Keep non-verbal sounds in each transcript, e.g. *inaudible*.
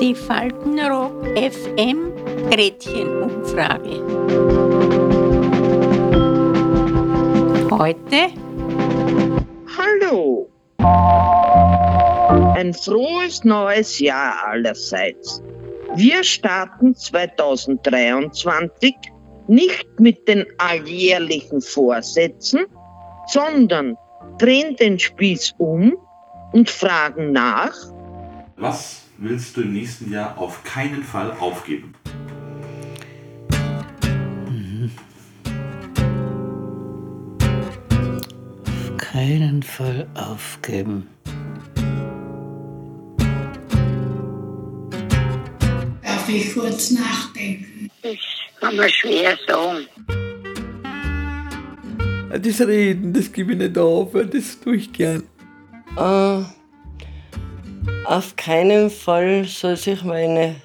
Die Faltenrock FM Gretchenumfrage. Heute Hallo! Ein frohes neues Jahr allerseits. Wir starten 2023 nicht mit den alljährlichen Vorsätzen, sondern drehen den Spieß um und fragen nach, Was willst du im nächsten Jahr auf keinen Fall aufgeben? Auf keinen Fall aufgeben. Darf ich kurz nachdenken? kann man schwer sagen. Das Reden, das gebe ich nicht auf, das tue ich gern. Äh, auf keinen Fall soll sich meine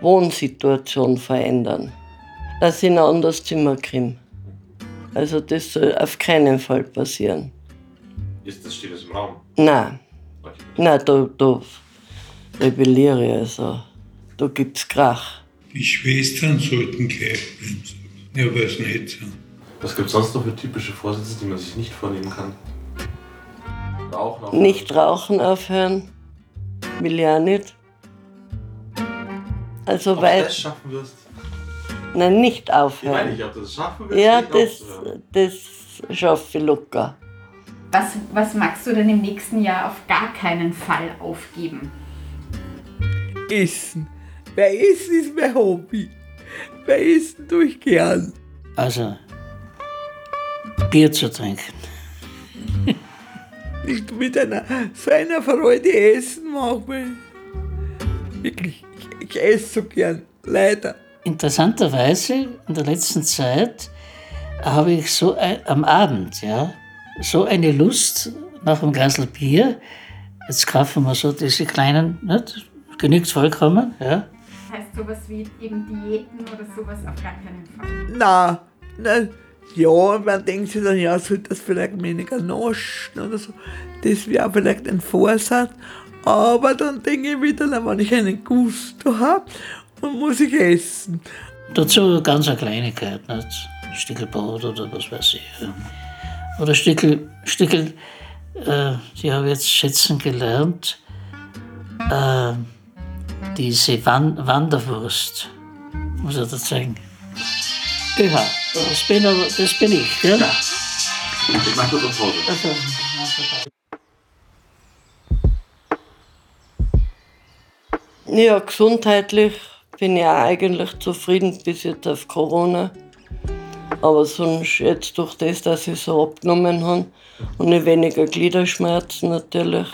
Wohnsituation verändern. Dass ich in ein anderes Zimmer komme. Also das soll auf keinen Fall passieren. Ist das steht das im Raum? Nein, Okay. nein, da, da rebelliere ich also. Da gibt's Krach. Die Schwestern sollten gleich bleiben. Ja, weiß nicht. Was gibt es sonst noch für typische Vorsätze, die man sich nicht vornehmen kann? Rauchen aufhören? Nicht rauchen aufhören. Will auch nicht. Also Ob du weil. das schaffen wirst? Nein, nicht Ich meine aufhören. nicht, ob du das schaffen wirst. Ja, nicht das, das schaffe ich locker. Was, was magst du denn im nächsten Jahr auf gar keinen Fall aufgeben? Essen. Weil Essen ist mein Hobby. Weil Essen tue ich gern. Also, Bier zu trinken. Nicht mit einer so einer Freude essen manchmal. Wirklich, ich, ich esse so gern. Leider. Interessanterweise, in der letzten Zeit habe ich so ein, am Abend, ja, so eine Lust nach einem Glas Bier. Jetzt kaufen wir so diese kleinen, nicht? genügt vollkommen, ja. Das heißt sowas wie eben Diäten oder sowas auf gar keinen Fall. Na, na, ja, man denkt sich dann, ja, sollte das vielleicht weniger naschen oder so. Das wäre vielleicht ein Vorsatz. Aber dann denke ich wieder, wenn ich einen Gusto habe, dann muss ich essen. Dazu ganz eine Kleinigkeit, nicht? Ein Stückel Brot oder was weiß ich. Oder Stückel, Stückel äh, die habe ich jetzt schätzen gelernt, äh, diese Wan Wanderwurst, muss ich da zeigen. Ja, das bin, aber, das bin ich, ja? Ich mach kurz auf Pause. Also, Ja, gesundheitlich bin ich auch eigentlich zufrieden bis jetzt auf Corona. Aber sonst jetzt durch das, dass ich so abgenommen habe und ich weniger Gliederschmerzen natürlich.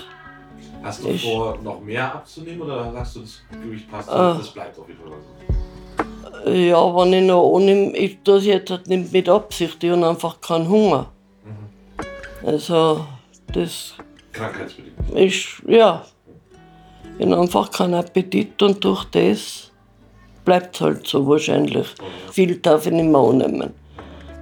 Hast du Ich- vor, noch mehr abzunehmen oder sagst du, das Gewicht passt, Ah. das bleibt auf jeden Fall so? Ja, wenn ich noch ohne, ich tue es jetzt halt nicht mit Absicht, ich habe einfach keinen Hunger. Also, das Krankheitsbedingt. ist, ja, ich habe einfach keinen Appetit und durch das bleibt es halt so wahrscheinlich. Viel darf ich nicht mehr annehmen.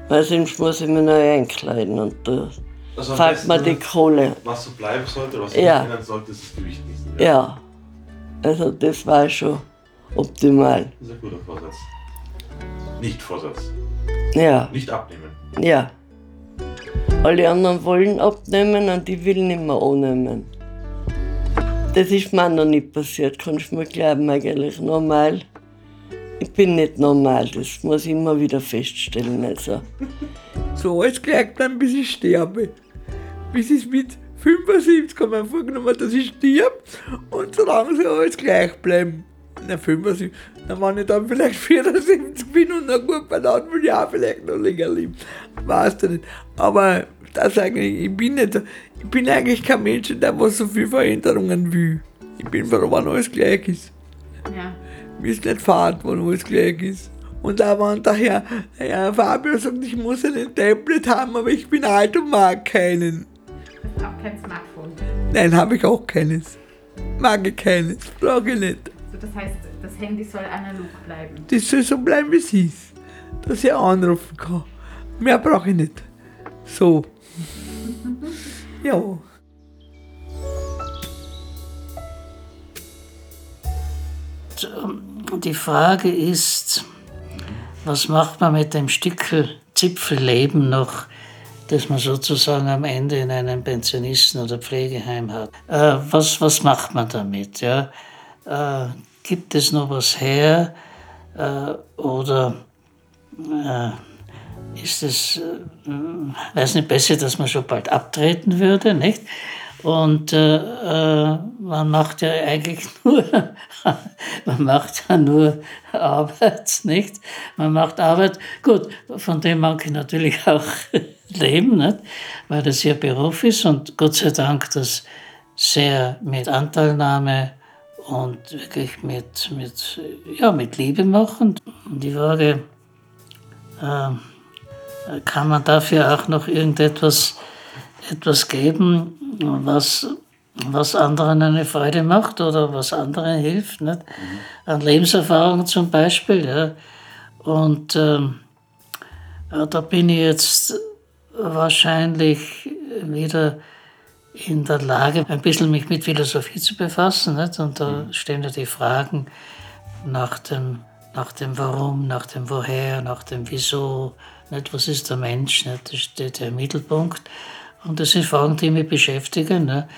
Weil sonst muss ich mich neu einkleiden und da Also fällt mir die Kohle. Was so bleiben sollte, was du Ja. ändern solltest, ist das Gewicht nicht. Ja, also das war schon optimal. Das ist ein guter Vorsatz. Nicht Vorsatz. Ja, Nicht abnehmen. ja. Alle anderen wollen abnehmen und ich will nicht mehr annehmen. Das ist mir noch nicht passiert, kannst du mir glauben, eigentlich normal. Ich bin nicht normal, das muss ich immer wieder feststellen. Also. *laughs* So alles gleich bleiben, bis ich sterbe. Bis ich mit 75 habe ich mir vorgenommen, dass ich stirb und so lange soll alles gleich bleiben. Na, 75, dann wenn ich dann vielleicht *laughs* 74 bin und noch gut bei dann will ich auch vielleicht noch länger leben. Weißt du nicht. Aber das eigentlich, ich bin nicht, ich bin eigentlich kein Mensch, der was so viel Veränderungen will. Ich bin froh, wenn alles gleich ist. Ja. Mir ist nicht fad, wenn alles gleich ist. Und auch wenn daher Herr Fabio sagt, ich muss einen Tablet haben, aber ich bin alt und mag keinen. Auch kein Smartphone. Nein, habe ich auch keines. Mag ich keines, brauche ich nicht. Das heißt, das Handy soll analog bleiben. Das soll so bleiben, wie es ist. Dass ich anrufen kann. Mehr brauche ich nicht. So. ja. Die Frage ist, was macht man mit dem Stückel Zipfelleben noch, das man sozusagen am Ende in einem Pensionisten- oder Pflegeheim hat? Äh, was, was macht man damit? Ja? Äh, gibt es noch was her? Äh, oder äh, ist es, äh, weiß nicht, besser, dass man schon bald abtreten würde, nicht? Und äh, äh, man macht ja eigentlich *laughs* nur, man macht ja nur Arbeit, nicht? Man macht Arbeit, gut, von dem manche natürlich *laughs* auch leben, nicht? weil das ihr Beruf ist und Gott sei Dank das sehr mit Anteilnahme und wirklich mit, mit, ja, mit Liebe machen. Und die Frage, äh, kann man dafür auch noch irgendetwas etwas geben, was, was anderen eine Freude macht oder was anderen hilft. Nicht? An Lebenserfahrung zum Beispiel. Ja. Und ähm, ja, da bin ich jetzt wahrscheinlich wieder in der Lage, ein bisschen mich mit Philosophie zu befassen. Nicht? Und da stehen ja die Fragen nach dem, nach dem Warum, nach dem Woher, nach dem Wieso. Nicht? Was ist der Mensch? Nicht? Das steht ja im Mittelpunkt. Und das sind Fragen, die mich beschäftigen. Ne?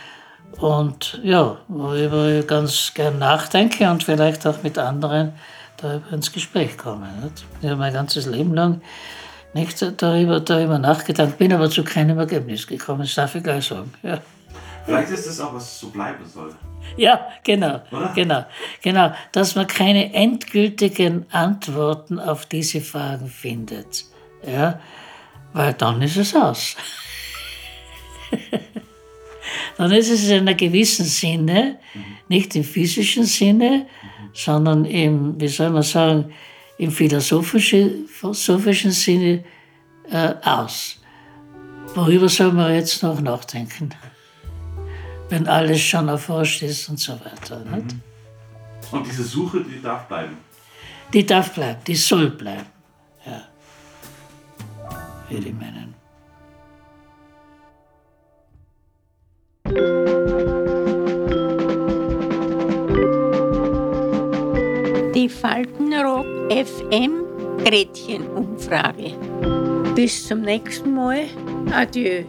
Und ja, worüber ich ganz gern nachdenke und vielleicht auch mit anderen darüber ins Gespräch komme. Nicht? Ich habe mein ganzes Leben lang nicht darüber, darüber nachgedacht, bin aber zu keinem Ergebnis gekommen, das darf ich gleich sagen. Ja. Vielleicht ist das auch, was so bleiben soll. Ja, genau, Oder? genau, genau, dass man keine endgültigen Antworten auf diese Fragen findet, ja, weil dann ist es aus. *laughs* dann ist es in einem gewissen Sinne, nicht im physischen Sinne, sondern im, wie soll man sagen, im philosophischen, philosophischen Sinne äh, aus. Worüber soll man jetzt noch nachdenken? Wenn alles schon erforscht ist und so weiter. Nicht? Und diese Suche, die darf bleiben. Die darf bleiben, die soll bleiben. Ja. Würde ich meinen. Die Faltenrock FM Gretchenumfrage. Bis zum nächsten Mal. Adieu.